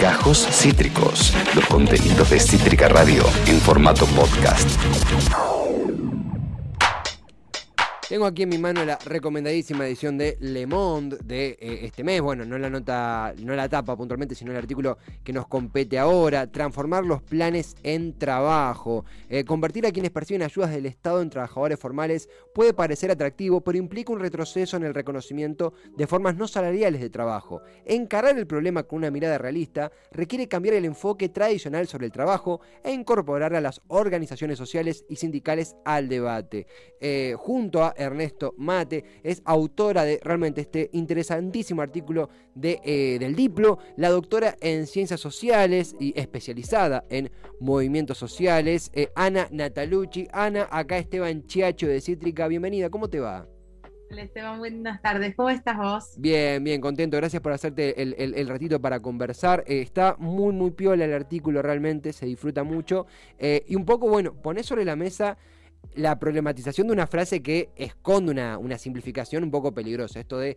Gajos Cítricos, los contenidos de Cítrica Radio en formato podcast. Tengo aquí en mi mano la recomendadísima edición de Le Monde de eh, este mes. Bueno, no la nota, no la tapa puntualmente, sino el artículo que nos compete ahora. Transformar los planes en trabajo. Eh, convertir a quienes perciben ayudas del Estado en trabajadores formales puede parecer atractivo, pero implica un retroceso en el reconocimiento de formas no salariales de trabajo. Encarar el problema con una mirada realista requiere cambiar el enfoque tradicional sobre el trabajo e incorporar a las organizaciones sociales y sindicales al debate. Eh, junto a Ernesto Mate, es autora de realmente este interesantísimo artículo de, eh, del Diplo, la doctora en Ciencias Sociales y especializada en movimientos sociales, eh, Ana Natalucci. Ana, acá Esteban Chiacho de Cítrica, bienvenida, ¿cómo te va? Hola Esteban, buenas tardes. ¿Cómo estás vos? Bien, bien, contento. Gracias por hacerte el, ratito para conversar. Eh, está muy, muy piola el artículo, realmente, se disfruta mucho. y un poco, bueno, ponés sobre la mesa la problematización de una frase que esconde una, simplificación un poco peligrosa, esto de,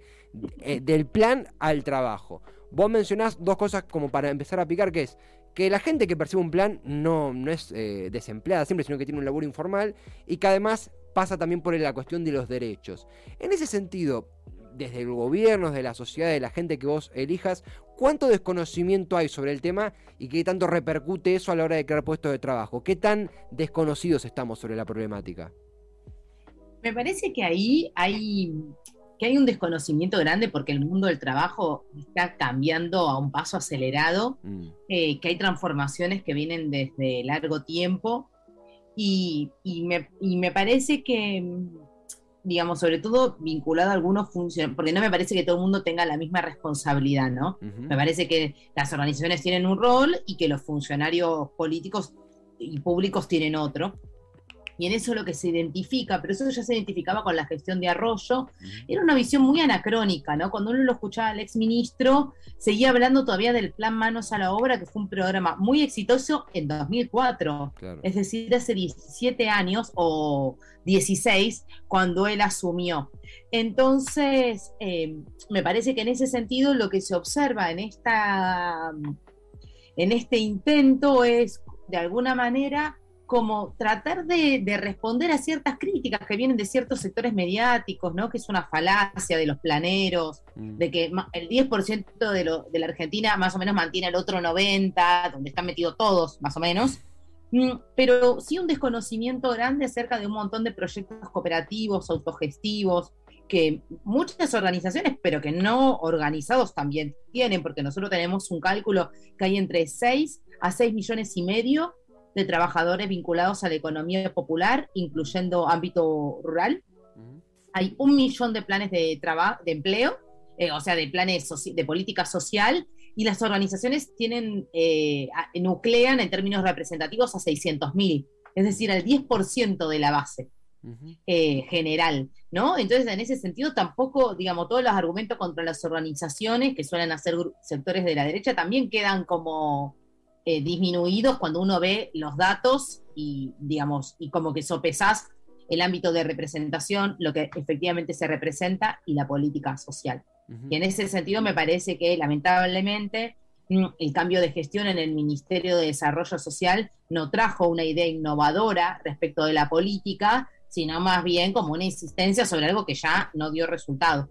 eh, del plan al trabajo. Vos mencionás dos cosas como para empezar a picar, que es que la gente que percibe un plan no, no es eh, desempleada siempre, sino que tiene un laburo informal y que además pasa también por la cuestión de los derechos. En ese sentido, desde el gobierno, desde la sociedad, de la gente que vos elijas, ¿cuánto desconocimiento hay sobre el tema y qué tanto repercute eso a la hora de crear puestos de trabajo? ¿Qué tan desconocidos estamos sobre la problemática? Me parece que ahí hay, que hay un desconocimiento grande porque el mundo del trabajo está cambiando a un paso acelerado, mm. eh, que hay transformaciones que vienen desde largo tiempo y, me, y me parece que digamos, sobre todo vinculado a algunos funcionarios, porque no me parece que todo el mundo tenga la misma responsabilidad, ¿no? Me parece que las organizaciones tienen un rol y que los funcionarios políticos y públicos tienen otro y en eso lo que se identifica, pero eso ya se identificaba con la gestión de Arroyo, era una visión muy anacrónica, ¿no? Cuando uno lo escuchaba al exministro, seguía hablando todavía del plan Manos a la Obra, que fue un programa muy exitoso en 2004, es decir, hace 17 años o 16, cuando él asumió. Entonces, eh, me parece que en ese sentido lo que se observa en, esta, en este intento es, de alguna manera, como tratar de, responder a ciertas críticas que vienen de ciertos sectores mediáticos, ¿no? Que es una falacia de los planeros, mm. de que el 10% de, lo, de la Argentina más o menos mantiene el otro 90%, donde están metidos todos, más o menos. Mm, pero sí un desconocimiento grande acerca de un montón de proyectos cooperativos, autogestivos, que muchas organizaciones, pero que no organizados también tienen, porque nosotros tenemos un cálculo que hay entre 6 a 6 millones y medio de trabajadores vinculados a la economía popular, incluyendo ámbito rural. Hay un millón de planes de, trabajo, de empleo, eh, o sea, de planes de política social, y las organizaciones tienen, eh, nuclean en términos representativos a 600.000, es decir, al 10% de la base. Eh, general, ¿no? Entonces, en ese sentido, tampoco, digamos, todos los argumentos contra las organizaciones que suelen hacer sectores de la derecha también quedan como eh, disminuidos cuando uno ve los datos y, digamos, y como que sopesás el ámbito de representación, lo que efectivamente se representa y la política social. Y en ese sentido me parece que lamentablemente mm, el cambio de gestión en el Ministerio de Desarrollo Social no trajo una idea innovadora respecto de la política, sino más bien como una insistencia sobre algo que ya no dio resultado.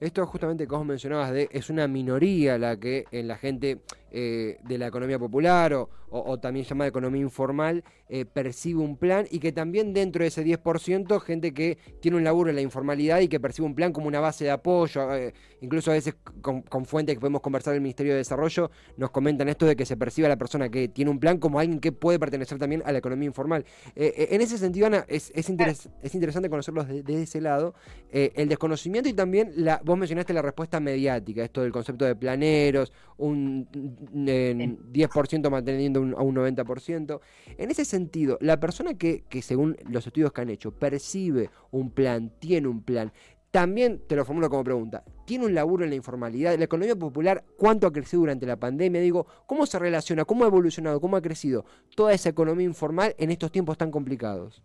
Esto justamente como mencionabas de es una minoría la que en la gente eh, de la economía popular o, también llamada economía informal eh, percibe un plan y que también dentro de ese 10% gente que tiene un laburo en la informalidad y que percibe un plan como una base de apoyo, eh, incluso a veces con, fuentes que podemos conversar del Ministerio de Desarrollo nos comentan esto de que se percibe a la persona que tiene un plan como alguien que puede pertenecer también a la economía informal. en ese sentido, Ana, es, es, interesante conocerlos desde de ese lado, el desconocimiento y también vos mencionaste la respuesta mediática, esto del concepto de planeros, un 10% manteniendo a un 90%. En ese sentido, la persona que, según los estudios que han hecho percibe un plan, tiene un plan, también te lo formulo como pregunta, ¿tiene un laburo en la informalidad? ¿La economía popular cuánto ha crecido durante la pandemia? Digo, ¿cómo se relaciona? ¿Cómo ha evolucionado? ¿Cómo ha crecido toda esa economía informal en estos tiempos tan complicados?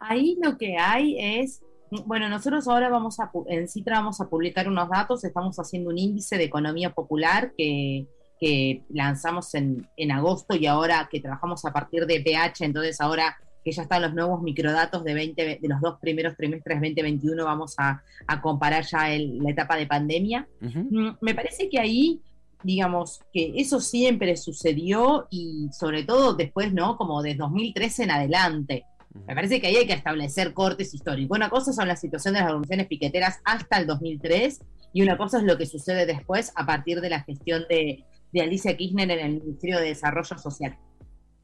Ahí lo que hay es Bueno, nosotros ahora vamos a, en Citra vamos a publicar unos datos, estamos haciendo un índice de economía popular que, que lanzamos en, en, agosto y ahora que trabajamos a partir de PH, entonces ahora que ya están los nuevos microdatos de, 20, de los dos primeros trimestres 2021, vamos a, a comparar ya la etapa de pandemia. Mm, me parece que ahí digamos que eso siempre sucedió y sobre todo después, ¿no? Como de 2013 en adelante. Me parece que ahí hay que establecer cortes históricos. Una cosa son la situación de las organizaciones piqueteras hasta el 2003 y una cosa es lo que sucede después a partir de la gestión de, Alicia Kirchner en el Ministerio de Desarrollo Social.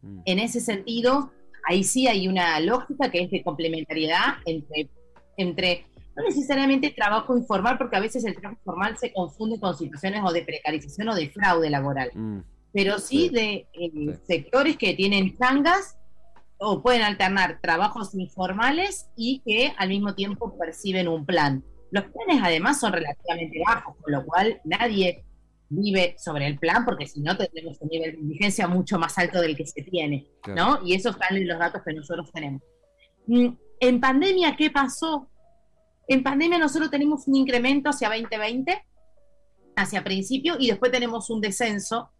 Mm. En ese sentido, ahí sí hay una lógica que es de complementariedad entre, entre no necesariamente trabajo informal, porque a veces el trabajo informal se confunde con situaciones o de precarización o de fraude laboral, mm. pero sí, de eh, sectores que tienen changas o pueden alternar trabajos informales y que al mismo tiempo perciben un plan. Los planes además son relativamente bajos, con lo cual nadie vive sobre el plan, porque si no tendremos un nivel de indigencia mucho más alto del que se tiene, ¿no? Y eso están en los datos que nosotros tenemos. Mm, en pandemia, ¿qué pasó? En pandemia nosotros tenemos un incremento hacia 2020, hacia principio, y después tenemos un descenso.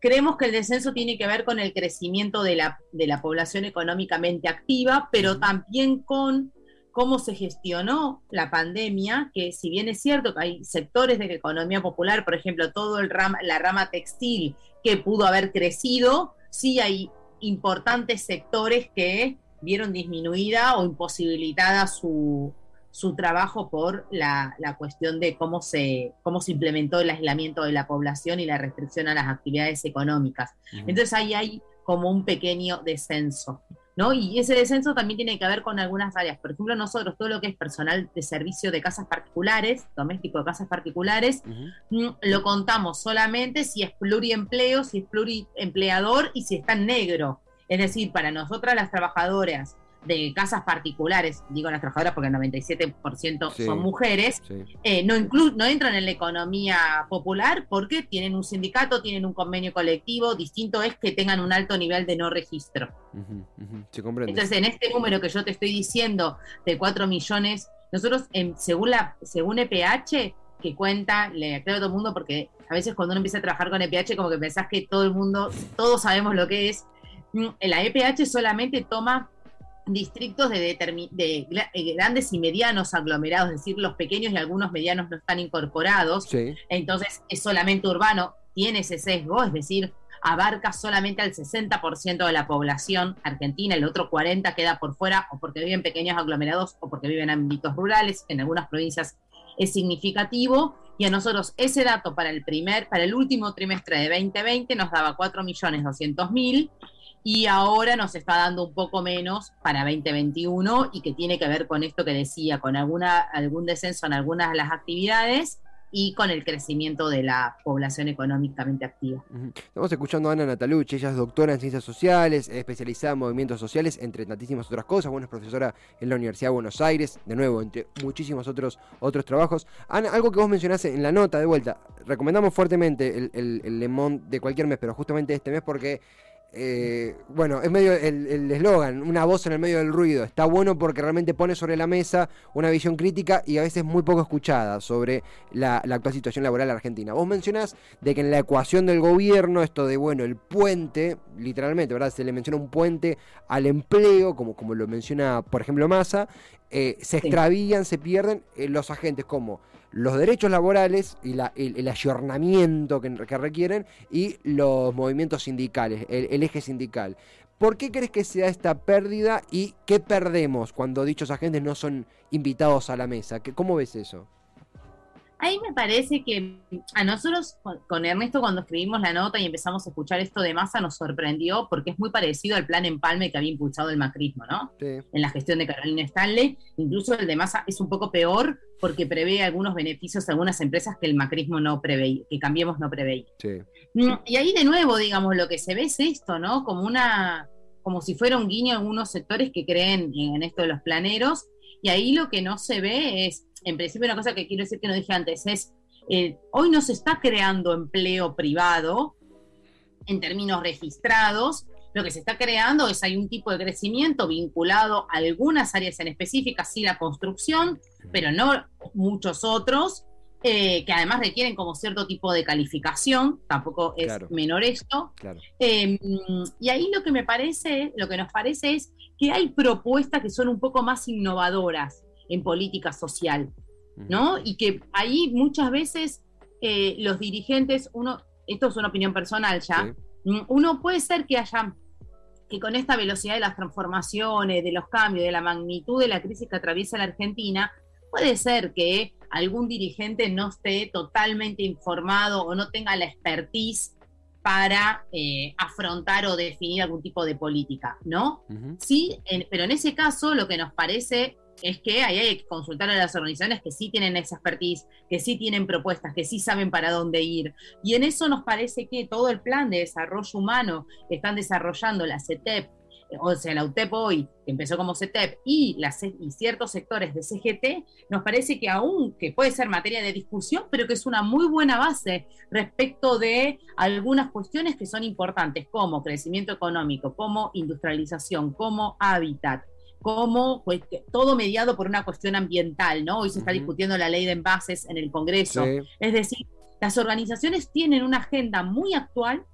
Creemos que el descenso tiene que ver con el crecimiento de la, de la población económicamente activa, pero también con cómo se gestionó la pandemia, que si bien es cierto que hay sectores de la economía popular, por ejemplo, todo el la rama textil que pudo haber crecido, sí hay importantes sectores que vieron disminuida o imposibilitada su, su trabajo por la, cuestión de cómo se, cómo se implementó el aislamiento de la población y la restricción a las actividades económicas. Entonces ahí hay como un pequeño descenso. ¿No? Y ese descenso también tiene que ver con algunas áreas. Por ejemplo, nosotros, todo lo que es personal de servicio de casas particulares, doméstico de casas particulares, mm, lo contamos solamente si es pluriempleo, si es pluriempleador y si está en negro. Es decir, para nosotras las trabajadoras de casas particulares, digo las trabajadoras porque el 97% son mujeres, eh, no, no entran en la economía popular porque tienen un sindicato, tienen un convenio colectivo, distinto es que tengan un alto nivel de no registro. Entonces, en este número que yo te estoy diciendo de 4 millones, nosotros, según, la, según EPH, que cuenta, le aclaro a todo el mundo porque a veces cuando uno empieza a trabajar con EPH como que pensás que todo el mundo, todos sabemos lo que es, mm, la EPH solamente toma distritos de, de, eh, grandes y medianos aglomerados, es decir, los pequeños y algunos medianos no están incorporados, entonces es solamente urbano, tiene ese sesgo, es decir, abarca solamente al 60% de la población argentina, el otro 40% queda por fuera o porque viven pequeños aglomerados o porque viven en ámbitos rurales, en algunas provincias es significativo, y a nosotros ese dato para el primer, para el último trimestre de 2020 nos daba 4.200.000 y ahora nos está dando un poco menos para 2021 y que tiene que ver con esto que decía, con alguna, algún descenso en algunas de las actividades y con el crecimiento de la población económicamente activa. Estamos escuchando a Ana Natalucci, ella es doctora en ciencias sociales, especializada en movimientos sociales, entre tantísimas otras cosas, bueno, es profesora en la Universidad de Buenos Aires, de nuevo, entre muchísimos otros, otros trabajos. Ana, algo que vos mencionaste en la nota, de vuelta, recomendamos fuertemente el, el, el Le Monde de cualquier mes, pero justamente este mes porque eh, bueno, es medio el eslogan, una voz en el medio del ruido. Está bueno porque realmente pone sobre la mesa una visión crítica y a veces muy poco escuchada sobre la, actual situación laboral argentina. Vos mencionás de que en la ecuación del gobierno, esto de, bueno, el puente, literalmente, ¿verdad? Se le menciona un puente al empleo, como, como lo menciona, por ejemplo, Massa, eh, se extravían, se pierden eh, los agentes como los derechos laborales y el, ayornamiento que, requieren y los movimientos sindicales, el, eje sindical. ¿Por qué crees que sea esta pérdida y qué perdemos cuando dichos agentes no son invitados a la mesa? ¿Cómo ves eso? Ahí me parece que a nosotros con Ernesto cuando escribimos la nota y empezamos a escuchar esto de masa nos sorprendió porque es muy parecido al plan empalme que había impulsado el macrismo, ¿no? En la gestión de Carolina Stanley. Incluso el de masa es un poco peor porque prevé algunos beneficios a algunas empresas que el macrismo no preveía, que Cambiemos no preveía. Mm, y ahí de nuevo, digamos, lo que se ve es esto, ¿no? Como una, como si fuera un guiño a algunos sectores que creen en esto de los planeros. Y ahí lo que no se ve es en principio una cosa que quiero decir que no dije antes es, eh, hoy no se está creando empleo privado en términos registrados. Lo que se está creando es hay un tipo de crecimiento vinculado a algunas áreas en específicas, sí la construcción, pero no muchos otros, eh, que además requieren como cierto tipo de calificación, tampoco es menor esto. Em, y ahí lo que me parece, lo que nos parece es que hay propuestas que son un poco más innovadoras en política social, ¿no? Y que ahí muchas veces eh, los dirigentes, uno, esto es una opinión personal ya, mm, uno puede ser que haya que con esta velocidad de las transformaciones, de los cambios, de la magnitud de la crisis que atraviesa la Argentina, puede ser que algún dirigente no esté totalmente informado o no tenga la expertise para eh, afrontar o definir algún tipo de política, ¿no? Sí, pero en ese caso lo que nos parece es que ahí hay que consultar a las organizaciones que sí tienen esa expertise, que sí tienen propuestas, que sí saben para dónde ir. Y en eso nos parece que todo el plan de desarrollo humano que están desarrollando la CETEP, o sea, la UTEP hoy, que empezó como CETEP, y, las, y ciertos sectores de CGT, nos parece que aún, que puede ser materia de discusión, pero que es una muy buena base respecto de algunas cuestiones que son importantes, como crecimiento económico, como industrialización, como hábitat, como pues, todo mediado por una cuestión ambiental, ¿no? Hoy se está discutiendo la ley de envases en el Congreso. Es decir, las organizaciones tienen una agenda muy actual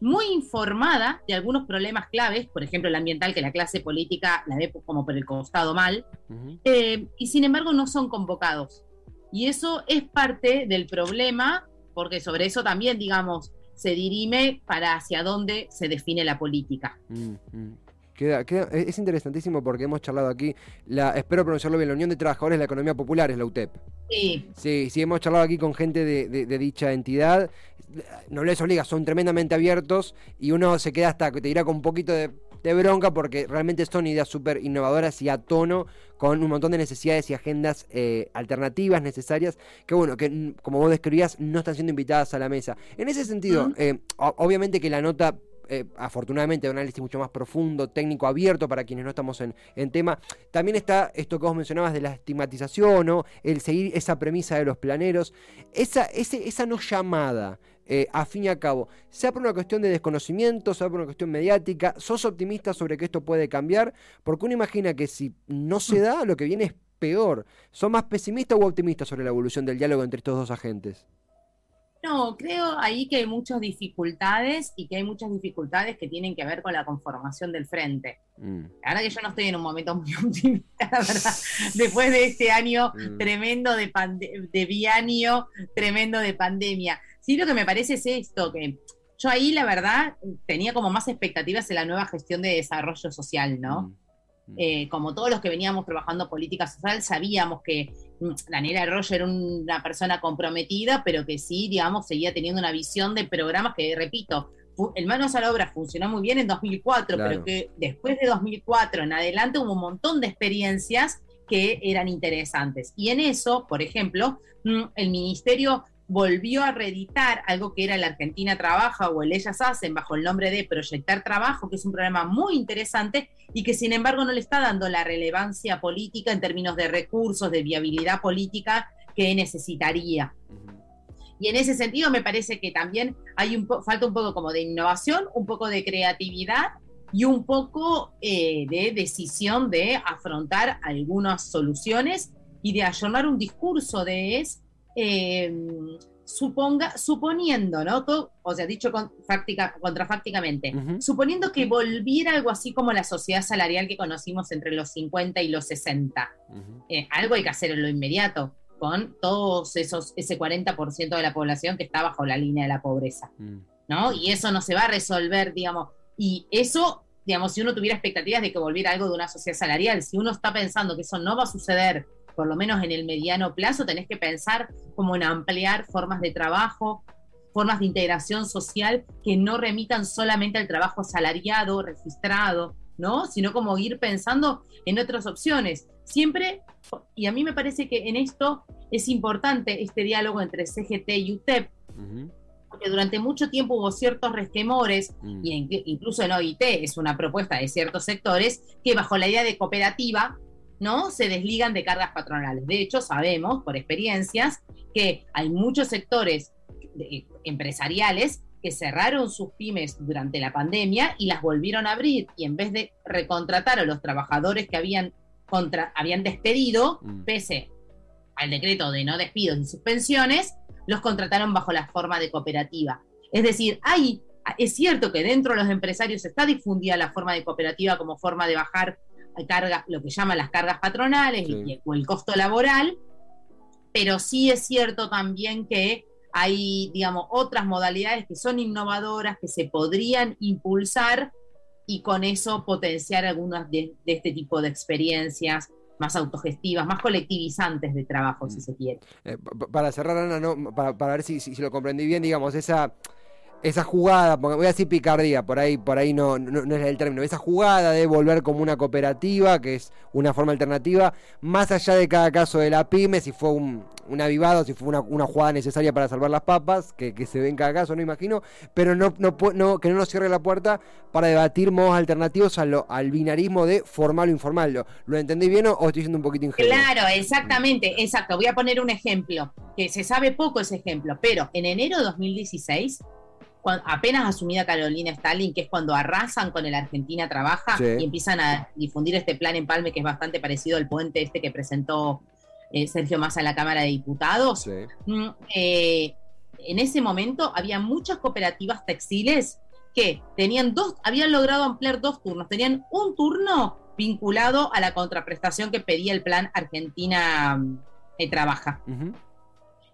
muy informada de algunos problemas claves, por ejemplo el ambiental, que la clase política la ve como por el costado mal, eh, y sin embargo no son convocados. Y eso es parte del problema, porque sobre eso también, digamos, se dirime para hacia dónde se define la política. Mm, mm. Queda, es interesantísimo porque hemos charlado aquí, la, espero pronunciarlo bien, la Unión de Trabajadores de la Economía Popular es la UTEP. Sí. Sí, sí, hemos charlado aquí con gente de, dicha entidad. No les obliga, son tremendamente abiertos y uno se queda hasta, te dirá, con un poquito de, bronca porque realmente son ideas súper innovadoras y a tono con un montón de necesidades y agendas eh, alternativas necesarias que, bueno, que como vos describías, no están siendo invitadas a la mesa. En ese sentido, eh, obviamente que la nota eh, afortunadamente un análisis mucho más profundo, técnico, abierto para quienes no estamos en, tema. También está esto que vos mencionabas de la estigmatización, ¿no? el seguir esa premisa de los planeros, esa, esa no llamada. Eh, a fin y a cabo, sea por una cuestión de desconocimiento, sea por una cuestión mediática, ¿sos optimista sobre que esto puede cambiar? Porque uno imagina que si no se da, lo que viene es peor. ¿Son más pesimistas o optimistas sobre la evolución del diálogo entre estos dos agentes? No, creo ahí que hay muchas dificultades y que hay muchas dificultades que tienen que ver con la conformación del frente. Mm. La verdad que yo no estoy en un momento muy optimista, la verdad. Después de este año mm. tremendo de, de bianio, tremendo de pandemia. Sí, lo que me parece es esto, que yo ahí la verdad tenía como más expectativas en la nueva gestión de desarrollo social, ¿no? Mm. Eh, como todos los que veníamos trabajando política social, sabíamos que mm, Daniela Arroyo era una persona comprometida, pero que sí, digamos, seguía teniendo una visión de programas que, repito, el Manos a la Obra funcionó muy bien en 2004, pero que después de 2004 en adelante hubo un montón de experiencias que eran interesantes. Y en eso, por ejemplo, mm, el ministerio volvió a reeditar algo que era la Argentina Trabaja o el Ellas Hacen bajo el nombre de Proyectar Trabajo, que es un programa muy interesante y que sin embargo no le está dando la relevancia política en términos de recursos, de viabilidad política que necesitaría. Y en ese sentido me parece que también hay un falta un poco como de innovación, un poco de creatividad y un poco eh, de decisión de afrontar algunas soluciones y de ayornar un discurso de es eh, suponga, suponiendo, ¿no? o sea, dicho con, contrafácticamente, suponiendo que volviera algo así como la sociedad salarial que conocimos entre los 50 y los 60. Eh, algo hay que hacer en lo inmediato con todos esos, ese 40% de la población que está bajo la línea de la pobreza, mm. ¿no? Y eso no se va a resolver, digamos, y eso, digamos, si uno tuviera expectativas de que volviera algo de una sociedad salarial, si uno está pensando que eso no va a suceder por lo menos en el mediano plazo, tenés que pensar como en ampliar formas de trabajo, formas de integración social que no remitan solamente al trabajo asalariado, registrado, ¿no? Sino como ir pensando en otras opciones. Siempre, y a mí me parece que en esto es importante este diálogo entre CGT y UTEP, porque durante mucho tiempo hubo ciertos resquemores, mm. y incluso en OIT es una propuesta de ciertos sectores, que bajo la idea de cooperativa ¿no? Se desligan de cargas patronales. De hecho, sabemos por experiencias que hay muchos sectores empresariales que cerraron sus pymes durante la pandemia y las volvieron a abrir y en vez de recontratar a los trabajadores que habían, contra, habían despedido, mm. pese al decreto de no despidos y suspensiones, los contrataron bajo la forma de cooperativa. Es decir, hay, es cierto que dentro de los empresarios está difundida la forma de cooperativa como forma de bajar carga, lo que llaman las cargas patronales o el costo laboral, pero sí es cierto también que hay, digamos, otras modalidades que son innovadoras, que se podrían impulsar y con eso potenciar algunas de, este tipo de experiencias más autogestivas, más colectivizantes de trabajo, si mm. se quiere. Eh, para cerrar, Ana, ¿no? para, ver si, si, lo comprendí bien, digamos, esa esa jugada, voy a decir picardía, por ahí, por ahí no, no, es el término, esa jugada de volver como una cooperativa, que es una forma alternativa, más allá de cada caso de la pyme, si fue un, un avivado, si fue una, una, jugada necesaria para salvar las papas, que, se ve en cada caso, no imagino, pero no, no, no, que no nos cierre la puerta para debatir modos alternativos al, al binarismo de formal o informal. ¿Lo, ¿Lo entendí bien o, estoy diciendo un poquito ingenuo? Claro, exactamente, exacto. Voy a poner un ejemplo, que se sabe poco ese ejemplo, pero en enero de 2016 apenas asumida Carolina Stalin, que es cuando arrasan con el Argentina Trabaja y empiezan a difundir este plan en Palme, que es bastante parecido al puente este que presentó eh, Sergio Massa en la Cámara de Diputados. Mm, eh, en ese momento había muchas cooperativas textiles que tenían dos, habían logrado ampliar dos turnos, tenían un turno vinculado a la contraprestación que pedía el plan Argentina mm, Trabaja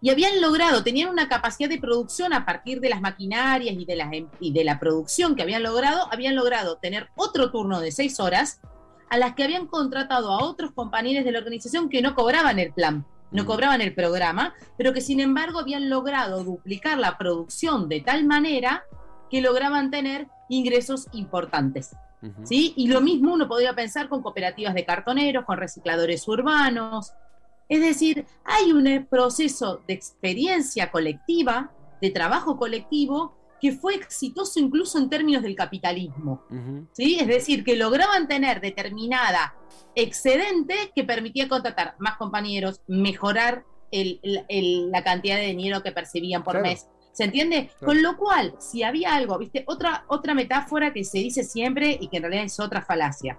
y habían logrado, tenían una capacidad de producción a partir de las maquinarias y de, las, em, y de la producción que habían logrado, habían logrado tener otro turno de seis horas a las que habían contratado a otros compañeros de la organización que no cobraban el plan, no mm. cobraban el programa, pero que sin embargo habían logrado duplicar la producción de tal manera que lograban tener ingresos importantes. ¿sí? Y lo mismo uno podría pensar con cooperativas de cartoneros, con recicladores urbanos, es decir, hay un proceso de experiencia colectiva, de trabajo colectivo, que fue exitoso incluso en términos del capitalismo. ¿sí? Es decir, que lograban tener determinada excedente que permitía contratar más compañeros, mejorar la cantidad de dinero que percibían por mes. ¿Se entiende? Con lo cual, si había algo, ¿viste? Otra, otra metáfora que se dice siempre y que en realidad es otra falacia.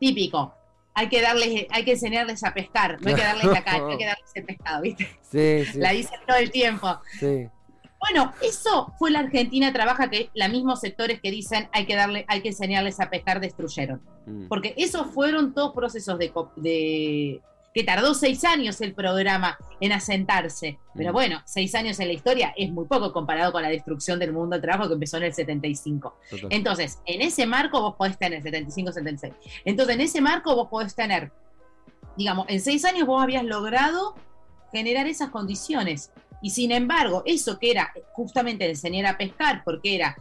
Típico, hay que darles, hay que enseñarles a pescar, no hay que darles la caña, hay que darles el pescado, ¿viste? Sí, sí. La dicen todo el tiempo. Sí. Bueno, eso fue la Argentina trabaja que los mismos sectores que dicen hay que darle, hay que enseñarles a pescar destruyeron. Mm. Porque esos fueron todos procesos de, de que tardó seis años el programa en asentarse. Pero mm. bueno, seis años en la historia es muy poco comparado con la destrucción del mundo del trabajo que empezó en el 75. Entonces, en ese marco vos podés tener, 75, 76. Entonces, en ese marco vos podés tener, digamos, en seis años vos habías logrado generar esas condiciones. Y sin embargo, eso que era justamente enseñar a pescar, porque era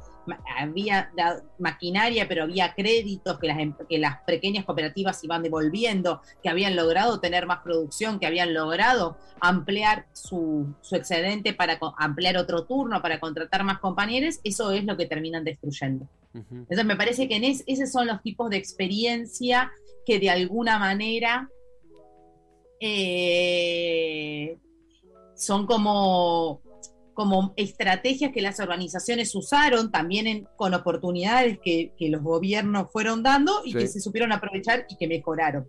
había maquinaria, pero había créditos que las, em, que las pequeñas cooperativas iban devolviendo, que habían logrado tener más producción, que habían logrado ampliar su, excedente para ampliar otro turno, para contratar más compañeros, eso es lo que terminan destruyendo. Entonces me parece que en esos son los tipos de experiencia que de alguna manera eh, son como como estrategias que las organizaciones usaron también con oportunidades que, los gobiernos fueron dando y que se supieron aprovechar y que mejoraron.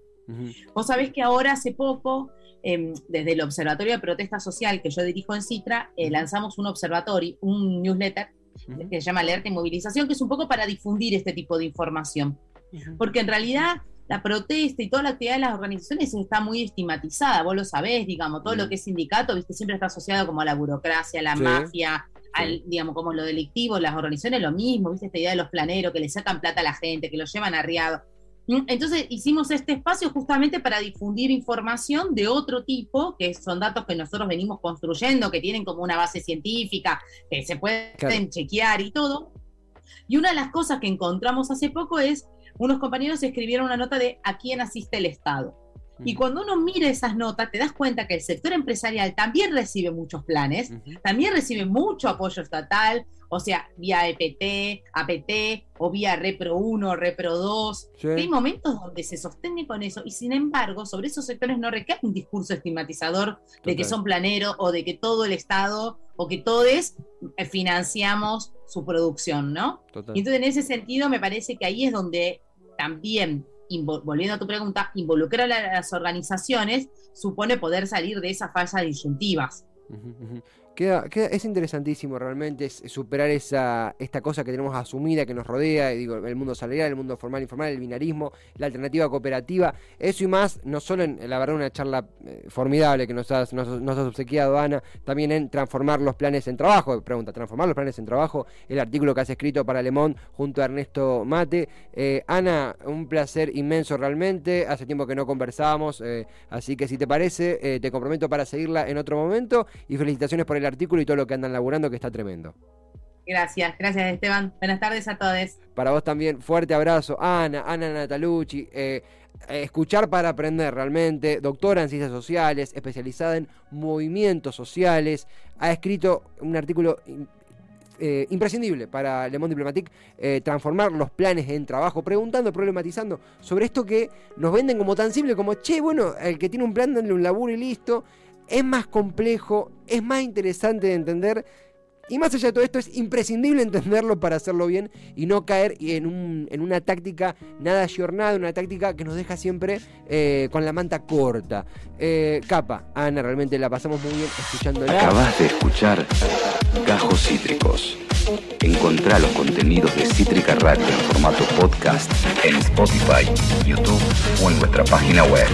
Vos sabés que ahora hace poco, em, desde el Observatorio de Protesta Social que yo dirijo en Citra, eh, lanzamos un observatorio, un newsletter que se llama Alerta y Movilización, que es un poco para difundir este tipo de información. Porque en realidad la protesta y toda la actividad de las organizaciones está muy estigmatizada, vos lo sabés, digamos, todo lo que es sindicato, viste, siempre está asociado como a la burocracia, a la mafia, al, digamos, como lo delictivo, las organizaciones lo mismo, viste, esta idea de los planeros, que le sacan plata a la gente, que los llevan arriado. Mm, entonces hicimos este espacio justamente para difundir información de otro tipo, que son datos que nosotros venimos construyendo, que tienen como una base científica, que se pueden chequear y todo. Y una de las cosas que encontramos hace poco es unos compañeros escribieron una nota de a quién asiste el Estado. Y cuando uno mira esas notas, te das cuenta que el sector empresarial también recibe muchos planes, también recibe mucho apoyo estatal, o sea, vía EPT, APT o vía Repro 1, Repro 2. Hay momentos donde se sostiene con eso y sin embargo, sobre esos sectores no recae un discurso estigmatizador de que son planeros o de que todo el Estado o que todos eh, financiamos su producción, ¿no? Y entonces en ese sentido me parece que ahí es donde también, volviendo a tu pregunta, involucrar a las organizaciones supone poder salir de esas falsas disyuntivas es interesantísimo realmente superar esa, esta cosa que tenemos asumida, que nos rodea, digo, el mundo salarial, el mundo formal, informal, el binarismo, la alternativa cooperativa, eso y más, no solo en, la verdad, una charla eh, formidable que nos has, nos, obsequiado, Ana, también en transformar los planes en trabajo, pregunta, transformar los planes en trabajo, el artículo que has escrito para Le Monde junto a Ernesto Mate. Eh, Ana, un placer inmenso realmente, hace tiempo que no conversábamos, eh, así que si te parece, te comprometo para seguirla en otro momento y felicitaciones por el artículo y todo lo que andan laburando, que está tremendo. Gracias, gracias Esteban. Buenas tardes a todos. Para vos también, fuerte abrazo. Ana, Ana Natalucci. Eh, eh, escuchar para aprender realmente, doctora en ciencias sociales, especializada en movimientos sociales, ha escrito un artículo eh, imprescindible para Le Monde Diplomatique, transformar los planes en trabajo, preguntando, problematizando sobre esto que nos venden como tan simple como, che, bueno, el que tiene un plan, denle un laburo y listo es más complejo, es más interesante de entender. Y más allá de todo esto, es imprescindible entenderlo para hacerlo bien y no caer en, un, en una táctica nada ayornada, una táctica que nos deja siempre eh, con la manta corta. Eh, capa, Ana, realmente la pasamos muy bien escuchándola. Acabas de escuchar Gajos Cítricos. Encontrá los contenidos de Cítrica Radio en formato podcast en Spotify, YouTube o en nuestra página web.